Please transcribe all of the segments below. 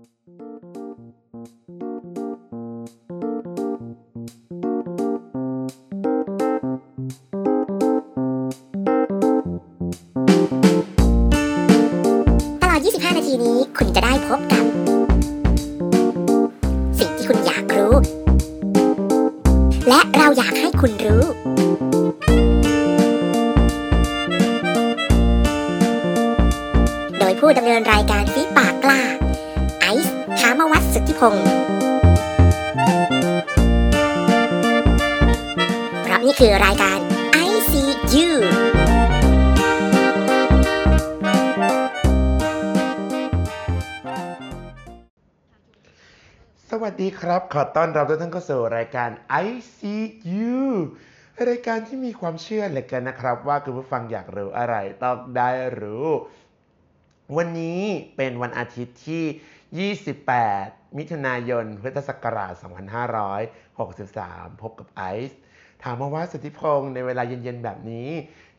ต คือรายการ ICU สวัสดีครับ ขอต้อนรับทุกท่านเข้าสู่รายการ ICU รายการที่มีความเชื่อเหลือเกินนะครับ ว่าคุณผู้ฟังอยากรู้อะไรต้องได้รู้ วันนี้เป็นวันอาทิตย์ที่ 28 มิถุนายน พุทธศักราช 2563 พบกับไอซ์ ถามมาว่าสุทธิพงศ์ในเวลาเย็นๆแบบนี้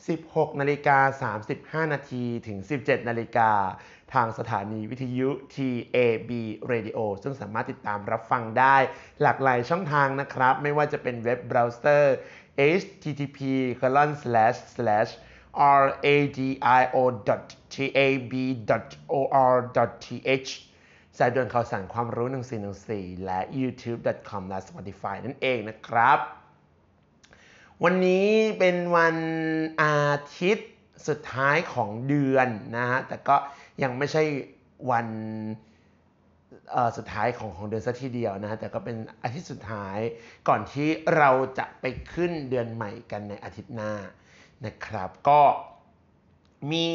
16 นาฬิกา 35 นาทีถึง 17 นาฬิกา ทางสถานีวิทยุ TAB Radio ซึ่งสามารถติดตามรับฟังได้หลากหลายช่องทางนะครับ ไม่ว่าจะเป็นเว็บเบราว์เซอร์ http colon slash slash radio.tab.or.th สายด่วนข่าวสารความรู้1414และ youtube.com และ spotify นั่นเองนะครับ วันนี้เป็นวันอาทิตย์สุดท้ายของเดือนนะฮะ แต่ก็ยังไม่ใช่วันสุดท้ายของของเดือนสักทีเดียวนะฮะ แต่ก็เป็นอาทิตย์สุดท้ายก่อนที่เราจะไปขึ้นเดือนใหม่กันในอาทิตย์หน้านะครับ ก็มี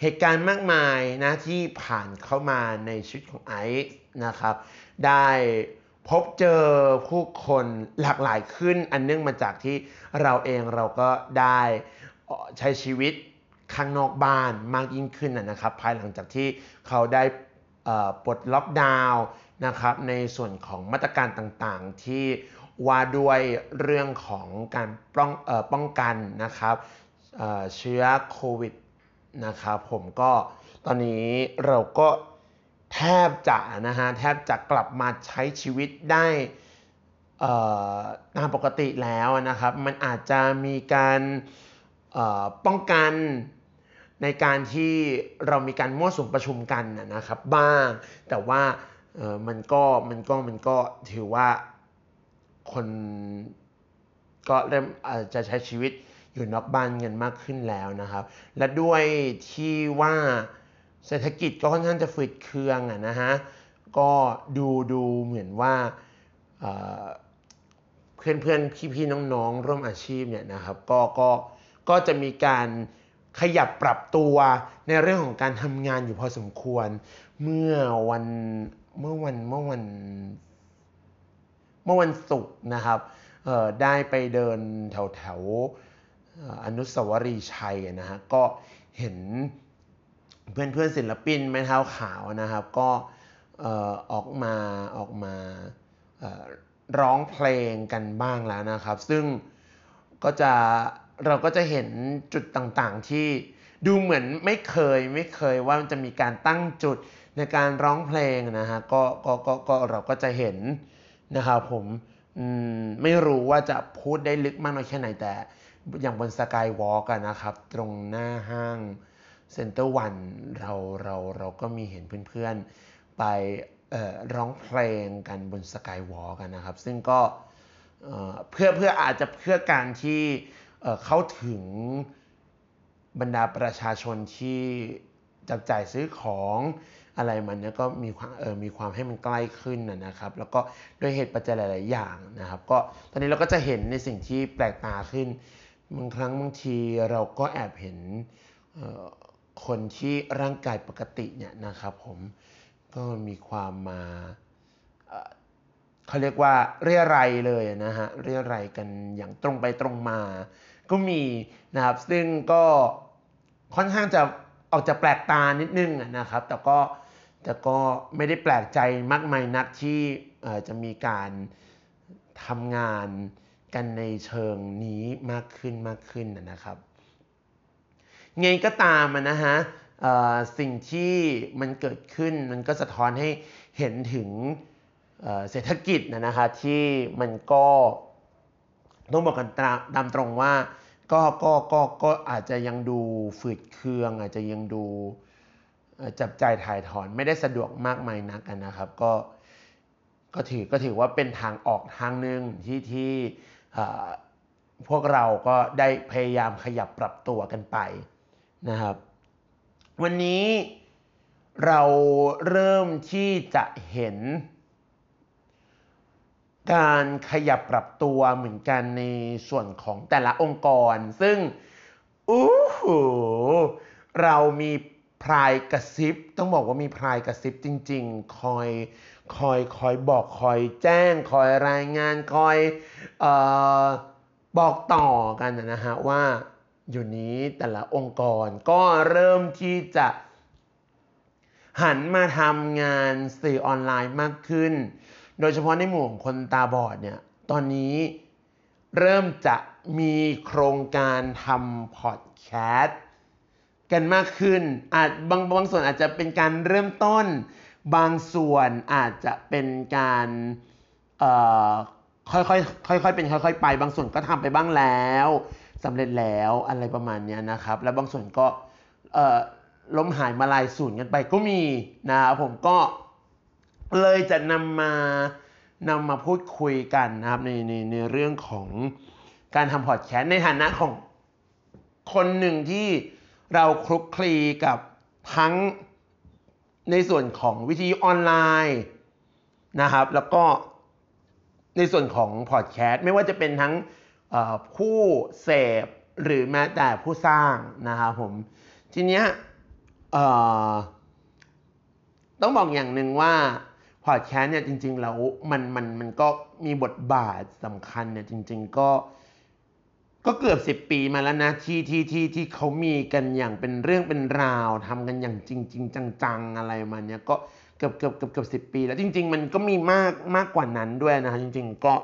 เหตุการณ์มากมายนะที่ผ่านเข้ามาในชีวิตของไอซ์นะครับ ได้ พบเจอผู้คนหลากหลายขึ้น อันเนื่องมาจากที่เราเองเราก็ได้ใช้ชีวิตข้างนอกบ้านมากยิ่งขึ้นนะครับ ภายหลังจากที่เขาได้ปลดล็อกดาวน์นะครับ ในส่วนของมาตรการต่างๆ ที่ว่าด้วยเรื่องของการป้องอป้องกันนะครับเชื้อโควิดนะครับผมก็ตอนนี้เราก็ ทบจะนะฮะแทบจะกลับมาใช้ชีวิตได้ตามปกติแล้วนะครับ มันอาจจะมีการป้องกันในการที่เรามีการมั่วสุมประชุมกันนะครับบ้าง แต่ว่ามันก็มันก็มันก็ถือว่าคนก็เริ่มอ่อจะใช้ชีวิตอยู่นอกบ้านกันมากขึ้นแล้วนะครับ และด้วยที่ว่า เศรษฐกิจก็ค่อนข้างจะฝืดเคืองอะนะฮะก็ดูดูเหมือนว่าเพื่อนเพื่อนพี่พี่ๆน้องๆ ร่วมอาชีพเนี่ยนะครับก็ก็ก็จะมีการขยับปรับตัวในเรื่องของการทำงานอยู่พอสมควร เมื่อวันเมื่อวันเมื่อวันเมื่อวันศุกร์นะครับได้ไปเดินแถวแถวอนุสาวรีย์ชัยนะฮะก็เห็น เพื่อนเพื่อนศิลปินไม้เท้าขาวนะครับ ก็ออกมาออกมาร้องเพลงกันบ้างแล้วนะครับ ซึ่งก็จะเราก็จะเห็นจุดต่างๆ ที่ดูเหมือนไม่เคยไม่เคยว่ามันจะมีการตั้งจุดในการร้องเพลงนะฮะก็ก็ก็ก็เราก็จะเห็นนะครับผมไม่รู้ว่าจะพูดได้ลึกมากน้อยแค่ไหนแต่อย่างบนสกายวอล์กนะครับ ตรงหน้าห้าง เซ็นเตอร์วันเราเราเราก็มีเห็นเพื่อนๆ ไปร้องเพลงกันบนสกายวอล์กันนะครับ ซึ่งก็เพื่อเพื่ออาจจะเพื่อการที่เข้าถึงบรรดาประชาชนที่จับจ่ายซื้อของอะไรมันเนี่ยก็มีความเออมีความให้มันใกล้ขึ้นนะครับ แล้วก็ด้วยเหตุปัจจัยหลาย ๆ อย่างนะครับ ก็ตอนนี้เราก็จะเห็นในสิ่งที่แปลกตาขึ้นบางครั้งบางทีเราก็แอบเห็นเคนที่ร่างกายปกติเนี่ยนะครับผมก็มีความมาเขาเรียกว่าเรียรัยเลยนะฮะเรียรัยกันอย่างตรงไปตรงมา ก็มีนะครับซึ่งก็ค่อนข้างจะออกจะแปลกตานิดนึงนะครับ แต่ก็แต่ก็ไม่ได้แปลกใจมากมายนักที่จะมีการทำงานกันในเชิงนี้มากขึ้นมากขึ้นนะครับ ไงก็ตามอะนะฮะสิ่งที่มันเกิดขึ้นมันก็สะท้อนให้เห็นถึงเศรษฐกิจนะนะคะที่มันก็ต้องบอกกันตามตรงว่าก็ก็ก็ก็อาจจะยังดูฝืดเคือง อาจจะยังดูจับใจถ่ายถอนไม่ได้สะดวกมากมายนักนะครับ ก็ก็ถือก็ถือว่าเป็นทางออกทางหนึ่งที่ที่พวกเราก็ได้พยายามขยับปรับตัวกันไป นะครับ วันนี้เราเริ่มที่จะเห็น การขยับปรับตัวเหมือนกันในส่วนของแต่ละองค์กร ซึ่งอู้หูเรามีพรายกระซิบ ต้องบอกว่ามีพรายกระซิบจริง ๆ คอยคอยคอยบอกคอยแจ้ง คอยรายงานคอยออบอกต่อกันนะฮะว่า อยู่นี้แต่ละองค์กรก็เริ่มที่จะหันมาทำงานสื่อออนไลน์มากขึ้น โดยเฉพาะในหมู่ของคนตาบอดเนี่ย ตอนนี้เริ่มจะมีโครงการทำพอดแคสต์กันมากขึ้น อาจบางบางส่วนอาจจะเป็นการเริ่มต้น บางส่วนอาจจะเป็นการค่อยๆค่อยๆเป็นค่อยๆไป บางส่วนก็ทำไปบ้างแล้ว สำเร็จแล้วอะไรประมาณนี้นะครับ แล้วบางส่วนก็ล้มหายมาลายสูญกันไปก็มีนะครับผมก็เลยจะนำมานำมาพูดคุยกันนะครับในในในเรื่องของการทำพอดแคสต์ในฐานะของคนหนึ่งที่เราคลุกคลีกับทั้งในส่วนของวิธีออนไลน์นะครับ แล้วก็ในส่วนของพอดแคสต์ไม่ว่าจะเป็นทั้ง ผู้เสพหรือแม้แต่ผู้สร้างนะครับผมทีเนี้ยต้องบอกอย่างหนึ่งว่าพอดแคสต์เนี่ยจริง ๆ แล้วมันมันมันก็มีบทบาทสำคัญเนี่ยจริง ๆ ก็ก็เกือบสิบปีมาแล้วนะที่ที่ที่ที่เขามีกันอย่างเป็นเรื่องเป็นราวทำกันอย่างจริงจริงจังๆ อะไรมาเนี้ยก็เกือบเกือบเกือบเกือบสิบปี แล้วจริง ๆ มันก็มีมากมากกว่านั้นด้วยนะจริง ๆ ก็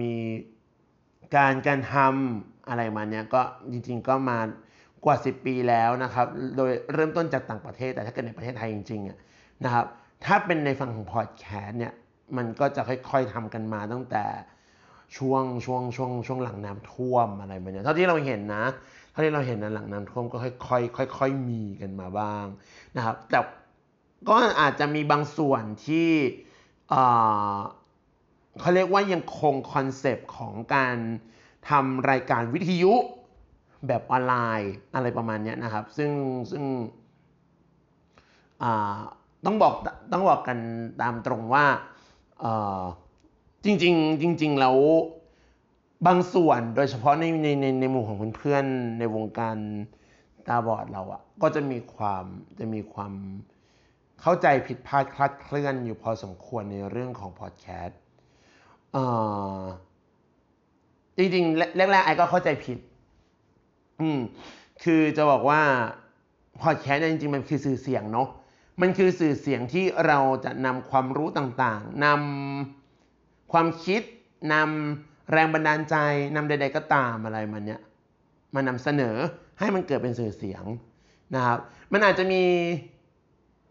มี การการทำอะไรมาเนี้ยก็จริงๆก็มากว่า 10 ปีแล้วนะครับ โดยเริ่มต้นจากต่างประเทศ แต่ถ้าเกิดในประเทศไทยจริงๆนะครับ ถ้าเป็นในฝั่งของพอดแคสต์เนี่ยมันก็จะค่อยๆทำกันมาตั้งแต่ช่วงช่วงช่วงช่วงหลังน้ำท่วมอะไรแบบนี้เท่าที่เราเห็นนะเท่าที่เราเห็นนะหลังน้ำท่วมก็ค่อยๆค่อยๆมีกันมาบ้างนะครับ แต่ก็อาจจะมีบางส่วนที่ เขาเรียกว่ายังคง concept ของการทำรายการวิทยุแบบออนไลน์อะไรประมาณนี้นะครับ ซึ่งซึ่งต้องบอกต้องบอกกันตามตรงว่าจริงๆจริงๆแล้วบางส่วนโดยเฉพาะในในในในหมู่ของเพื่อนๆในวงการตาบอดเราอะ่ะก็จะมีความจะมีความเข้าใจผิดพลาดคลาดเคลื่อนอยู่พอสมควรในเรื่องของพอดแคสต์ จริงๆ แรกๆไอ้ก็เข้าใจผิด อืม คือจะบอกว่าพอดแคสต์จริงๆ มันคือสื่อเสียงเนาะ มันคือสื่อเสียงที่เราจะนำความรู้ต่างๆนำความคิดนำแรงบันดาลใจนำใด ๆ ก็ตามอะไรมันเนี้ยมานำเสนอให้มันเกิดเป็นสื่อเสียงนะครับ มันอาจจะมี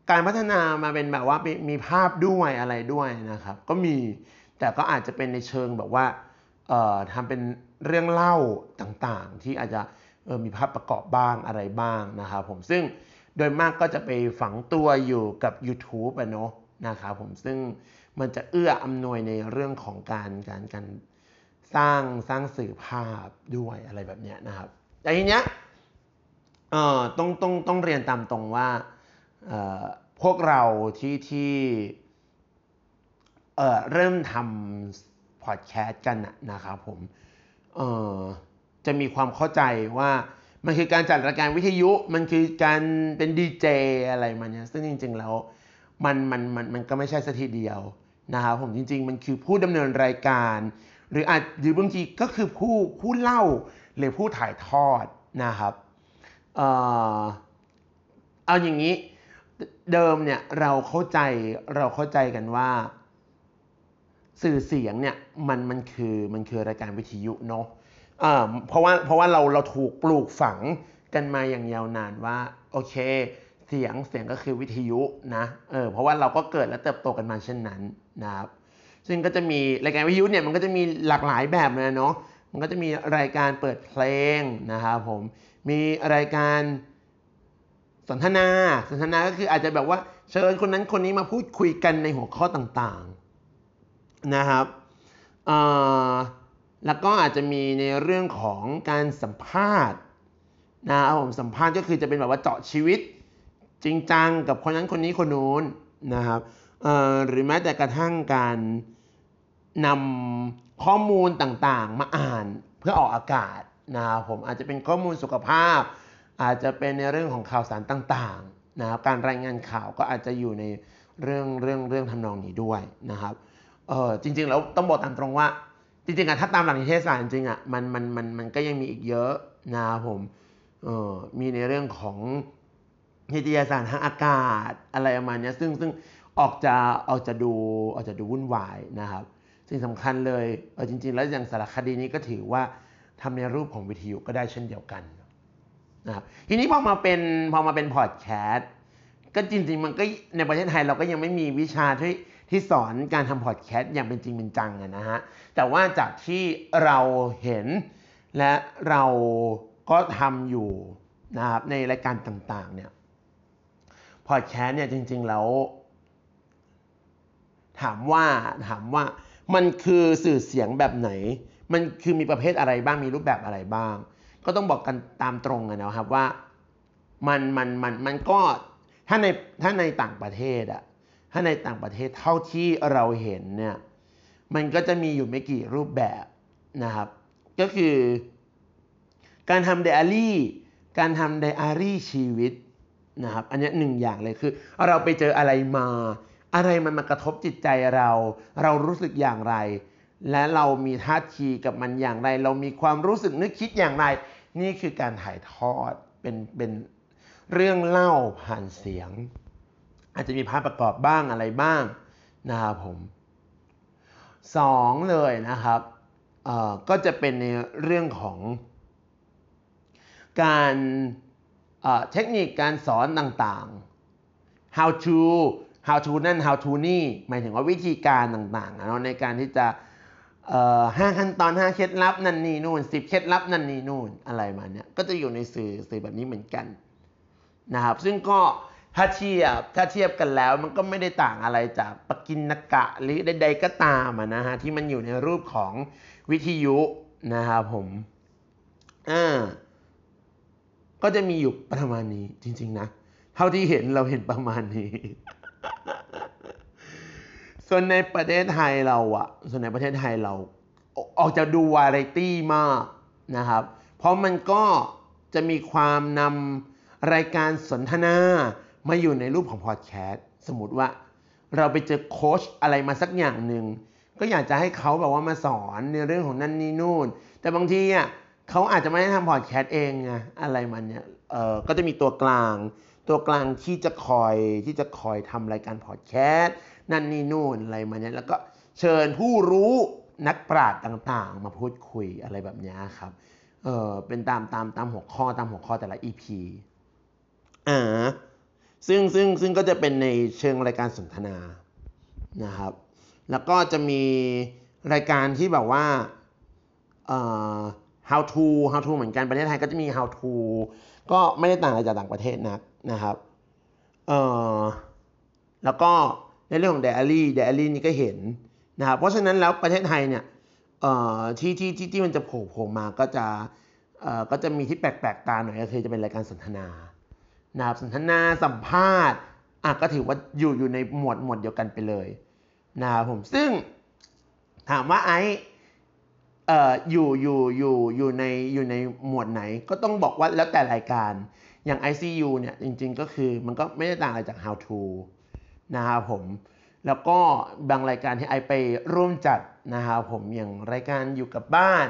การพัฒนามาเป็นแบบว่ามีภาพด้วยอะไรด้วยนะครับ ก็มี แต่ก็อาจจะเป็นในเชิงแบบว่าทำเป็นเรื่องเล่าต่างๆ ที่อาจจะมีภาพประกอบบ้างอะไรบ้างนะครับผมซึ่งโดยมากก็จะไปฝังตัวอยู่กับ YouTube อะเนาะนะครับผมซึ่งมันจะเอื้ออำนวยในเรื่องของการการการสร้างสร้างสื่อภาพด้วยอะไรแบบนี้นะครับแต่ทีเนี้ยเอ่อต้องต้องต้องเรียนตามตรงว่าพวกเราที่ที่ เเริ่มทำพอดแคสต์กันนะครับผมจะมีความเข้าใจว่ามันคือการจัดรายการวิทยุมันคือการเป็นดีเจอะไรมันเนี่ยซึ่งจริง ๆ แล้วมันมันมันมันก็ไม่ใช่สัทีเดียวนะครับผมจริง ๆ มันคือผู้ดำเนินรายการ หรืออาจหรือบางทีก็คือผู้ผู้เล่าหรือผู้ถ่ายทอดนะครับเออเอาอย่างนี้เดิมเนี่ยเราเข้าใจเราเข้าใจกันว่า สื่อเสียงเนี่ยมันมันคือมันคือรายการวิทยุเนาะเพราะว่าเพราะว่าเราเราถูกปลูกฝังกันมาอย่างยาวนานว่าโอเค เสียงเสียงก็คือวิทยุนะเออเพราะว่าเราก็เกิดและเติบโตกันมาเช่นนั้นนะครับซึ่งก็จะมีรายการวิทยุเนี่ยมันก็จะมีหลากหลายแบบเลยเนาะมันก็จะมีรายการเปิดเพลงนะครับผมมีรายการสนทนาสนทนาก็คืออาจจะแบบว่าเชิญคนนั้นคนนี้มาพูดคุยกันในหัวข้อต่างๆ นะครับแล้วก็อาจจะมีในเรื่องของการสัมภาษณ์นะครับผมสัมภาษณ์ก็คือจะเป็นแบบว่าเจาะชีวิต จริงจังกับคนนั้นคนนี้คนนู้นนะครับหรือแม้แต่กระทั่งการนำข้อมูลต่างๆ มาอ่านเพื่อออกอากาศนะครับผมอาจจะเป็นข้อมูลสุขภาพ อาจจะเป็นในเรื่องของข่าวสารต่างๆนะครับการรายงานข่าวก็อาจจะอยู่ในเรื่องเรื่องเรื่องทำนองนี้ด้วยนะครับ เออจริง ๆ แล้วต้องบอกตามตรงว่า จริงๆอะถ้าตามหลักนิเทศศาสตร์จริงๆอะมันมันมันมันก็ยังมีอีกเยอะนะครับผมเออมีในเรื่องของวิทยาศาสตร์ทางอากาศอะไรประมาณนี้ซึ่งซึ่งออกจะออกจะดูออกจะดูวุ่นวายนะครับสิ่งสำคัญเลยเออจริง ๆ แล้วอย่างสารคดีนี้ก็ถือว่าทำในรูปของวิทยุก็ได้เช่นเดียวกันนะครับทีนี้พอมาเป็นพอมาเป็นพอดแคสต์ก็จริง ๆ มันก็ในประเทศไทยเราก็ยังไม่มีวิชาที่ ที่สอนการทำพอดแคสต์อย่างเป็นจริงเป็นจังนะฮะแต่ว่าจากที่เราเห็นและเราก็ทำอยู่นะครับในรายการต่างๆเนี่ยพอดแคสต์เนี่ยจริง ๆ แล้ว ถามว่าถามว่ามันคือสื่อเสียงแบบไหน มันคือมีประเภทอะไรบ้างมีรูปแบบอะไรบ้าง ก็ต้องบอกกันตามตรงนะครับว่ามันมันมันมันก็ถ้าในถ้าในต่างประเทศอะ ถ้าในต่างประเทศเท่าที่เราเห็นเนี่ยมันก็จะมีอยู่ไม่กี่รูปแบบนะครับ ก็คือการทำไดอารี่ การทำไดอารี่ชีวิตนะครับอันนี้หนึ่งอย่างเลยคือ เราไปเจออะไรมา อะไรมันมากระทบจิตใจเรา เรารู้สึกอย่างไร และเรามีท่าทีกับมันอย่างไร เรามีความรู้สึกนึกคิดอย่างไร นี่คือการถ่ายทอดเป็นเป็นเรื่องเล่าผ่านเสียง อาจจะมีภาพประกอบบ้างอะไรบ้างนะครับผมสองเลยนะครับก็จะเป็นในเรื่องของการเทคนิคการสอนต่างๆ how to how to นั่น how to นี่ หมายถึงว่าวิธีการต่างๆนะในการที่จะห้าขั้นตอนห้าเคล็ดลับนั่นนี่นู่นสิบเคล็ดลับนั่นนี่นู่นอะไรมาเนี้ยก็จะอยู่ในสื่อสื่อแบบนี้เหมือนกันนะครับ ซึ่งก็ ถ้าเทียบถ้าเทียบกันแล้วมันก็ไม่ได้ต่างอะไรจากปกินนกะหรือใดๆก็ตามนะฮะที่มันอยู่ในรูปของวิทยุนะครับผมอ่าก็จะมีอยู่ประมาณนี้จริง ๆ นะ เท่าที่เห็นเราเห็นประมาณนี้ ส่วนในประเทศไทยเราอะส่วนในประเทศไทยเรา ออกจะดูวาไรตี้มากนะครับ เพราะมันก็จะมีความนำรายการสนทนา มาอยู่ในรูปของพอดแคสต์สมมติว่า เราไปเจอโค้ชอะไรมาสักอย่างหนึ่งก็อยากจะให้เขาแบบว่ามาสอนในเรื่องของนั่นนี่นู่น แต่บางทีอะเขาอาจจะไม่ได้ทำพอดแคสต์เองไงอะไรมันเนี่ยเออก็จะมีตัวกลาง ตัวกลางที่จะคอยที่จะคอยทำรายการพอดแคสต์นั่นนี่นู่นอะไรมาเนี่ยแล้วก็เชิญผู้รู้นักปราชญ์ต่างๆ มาพูดคุยอะไรแบบนี้ครับเออเป็นตามตามตามหัวข้อตามหัวข้อแต่ละ EP อ่า ซึ่งซึ่งซึ่งก็จะเป็นในเชิงรายการสนทนานะครับ แล้วก็จะมีรายการที่แบบว่าเอ่อ how to how to เหมือนกันประเทศไทยก็จะมี how to ก็ไม่ได้ต่างอะไรจากต่างประเทศนักนะครับเอ่อแล้วก็ในเรื่องของ diary diary นี่ก็เห็นนะครับ เพราะฉะนั้นแล้วประเทศไทยเนี่ยเอ่อที่ที่ที่ที่มันจะโผล่โผล่มาก็จะเอ่อก็จะมีที่แปลกๆตาหน่อยก็คือจะเป็นรายการสนทนา นะครับสนทนาสัมภาษณ์อะก็ถือว่าอยู่อยู่ในหมวดหมวดเดียวกันไปเลยนะครับผมซึ่งถามว่าไอ้เอ่ออยู่อยู่อยู่อยู่ในอยู่ในหมวดไหนก็ต้องบอกว่าแล้วแต่รายการอย่าง ICU เนี่ยจริงๆก็คือมันก็ไม่ได้ต่างอะไรจาก How to นะครับผมแล้วก็บางรายการที่ไอไปร่วมจัดนะครับผมอย่างรายการอยู่กับบ้าน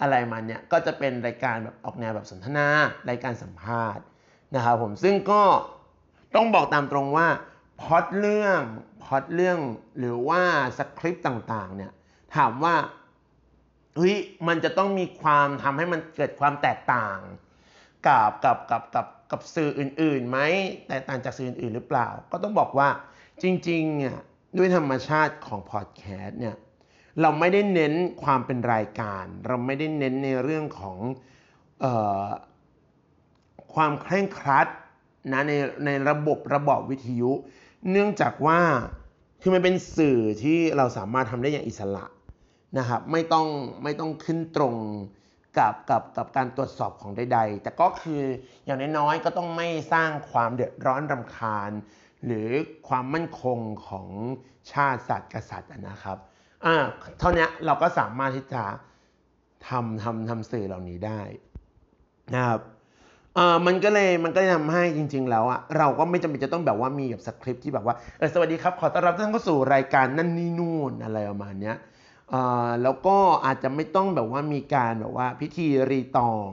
อะไรมันเนี่ยก็จะเป็นรายการแบบออกแนวแบบสนทนา รายการสัมภาษณ์ นะครับผมซึ่งก็ต้องบอกตามตรงว่าพอดเรื่องพอดเรื่องหรือว่าสคริปต์ต่างๆเนี่ยถามว่าเฮ้ยมันจะต้องมีความทำให้มันเกิดความแตกต่างกับกับกับกับกับสื่ออื่นๆไหมแตกต่างจากสื่ออื่นหรือเปล่า ก็ต้องบอกว่าจริงๆเนี่ยด้วยธรรมชาติของพอดแคสต์เนี่ยเราไม่ได้เน้นความเป็นรายการ เราไม่ได้เน้นในเรื่องของเออ ความเคร่งครัดนะในในระบบระบอบวิทยุ เนื่องจากว่าคือมันเป็นสื่อที่เราสามารถทำได้อย่างอิสระนะครับไม่ต้องไม่ต้องขึ้นตรงกับกับกับการตรวจสอบของใด ๆ แต่ก็คืออย่างน้อยๆก็ต้องไม่สร้างความเดือดร้อนรำคาญ หรือความมั่นคงของชาติศาสตร์กษัตริย์นะครับอ่าเท่านี้เราก็สามารถที่จะทำทำทำสื่อเหล่านี้ได้นะครับ เออมันก็เลยมันก็ทำให้จริง ๆ แล้วอะเราก็ไม่จำเป็นจะต้องแบบว่ามีแบบสคริปที่แบบว่าเออสวัสดีครับขอต้อนรับท่านเข้าสู่รายการนั่นนี่นู่นอะไรประมาณเนี้ยแล้วก็อาจจะไม่ต้องแบบว่ามีการแบบว่าพิธีรีตอง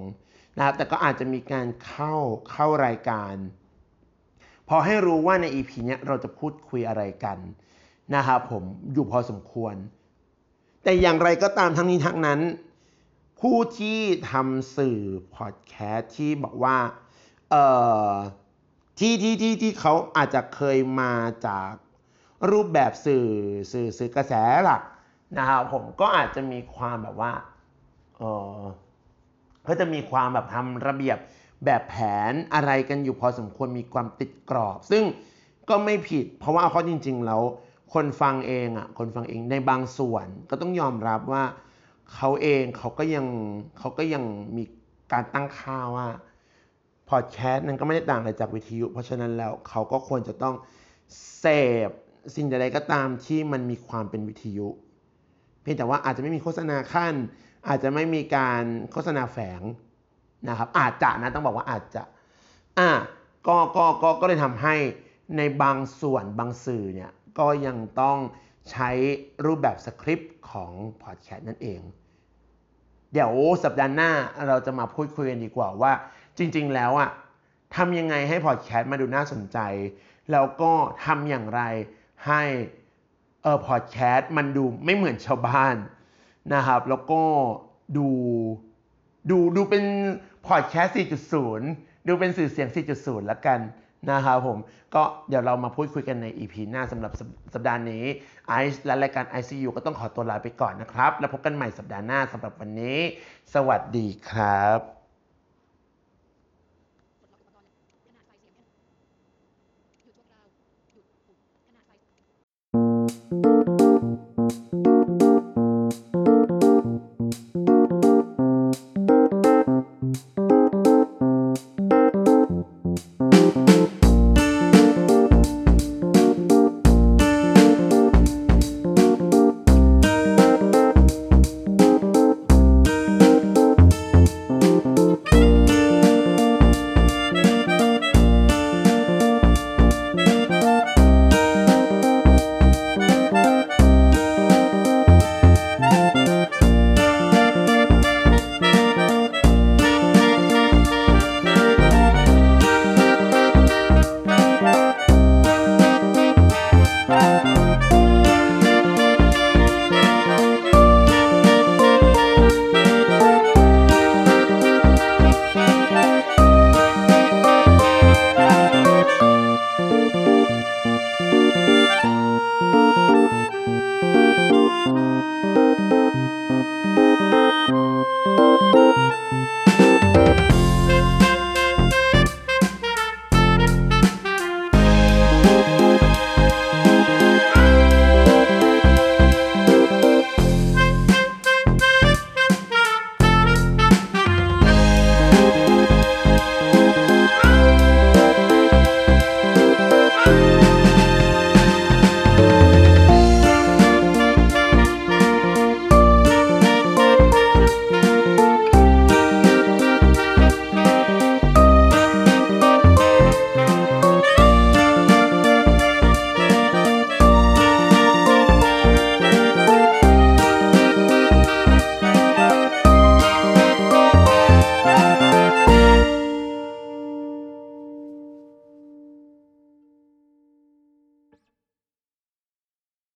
นะครับแต่ก็อาจจะมีการเข้าเข้ารายการพอให้รู้ว่าใน EP เนี้ยเราจะพูดคุยอะไรกันนะครับผมอยู่พอสมควร แต่อย่างไรก็ตามทั้งนี้ทั้งนั้น ผู้ที่ทำสื่อพอดแคสต์ที่บอกว่าเอ่อที่ที่ที่ที่เขาอาจจะเคยมาจากรูปแบบสื่อสื่อสื่อกระแสหลักนะครับผมก็อาจจะมีความแบบว่าเออก็จะมีความแบบทำระเบียบแบบแผนอะไรกันอยู่พอสมควรมีความติดกรอบ ซึ่งก็ไม่ผิด เพราะว่าเอาจริง ๆ แล้วคนฟังเองอะคนฟังเองในบางส่วนก็ต้องยอมรับว่า เขาเองเขาก็ยังเขาก็ยังมีการตั้งค่าว่าพอดแคสต์นั้นก็ไม่ได้ต่างอะไรจากวิทยุ เพราะฉะนั้นแล้วเขาก็ควรจะต้องเสพสิ่งใดก็ตามที่มันมีความเป็นวิทยุ เพียงแต่ว่าอาจจะไม่มีโฆษณาขั้น อาจจะไม่มีการโฆษณาแฝงนะครับ อาจจะนะต้องบอกว่าอาจจะอะก็ก็ก็ก็เลยทำให้ในบางส่วนบางสื่อเนี่ยก็ยังต้อง ใช้รูปแบบสคริปต์ของพอดแคสต์นั่นเอง เดี๋ยวสัปดาห์หน้าเราจะมาพูดคุยกันดีกว่าว่า จริง ๆ แล้วอะทำยังไงให้พอดแคสต์มาดูน่าสนใจ แล้วก็ทำอย่างไรให้เออพอดแคสต์มันดูไม่เหมือนชาวบ้านนะครับ แล้วก็ดูดูดูเป็นพอดแคสต์4.0 ดูเป็นสื่อเสียง 4.0 แล้วกัน นะครับผมก็เดี๋ยวเรามาพูดคุยกันใน EP หน้าสำหรับสัปดาห์นี้ไอซ์และรายการ ICU ก็ต้องขอตัวลาไปก่อนนะครับ แล้วพบกันใหม่สัปดาห์หน้าสำหรับวันนี้ สวัสดีครับ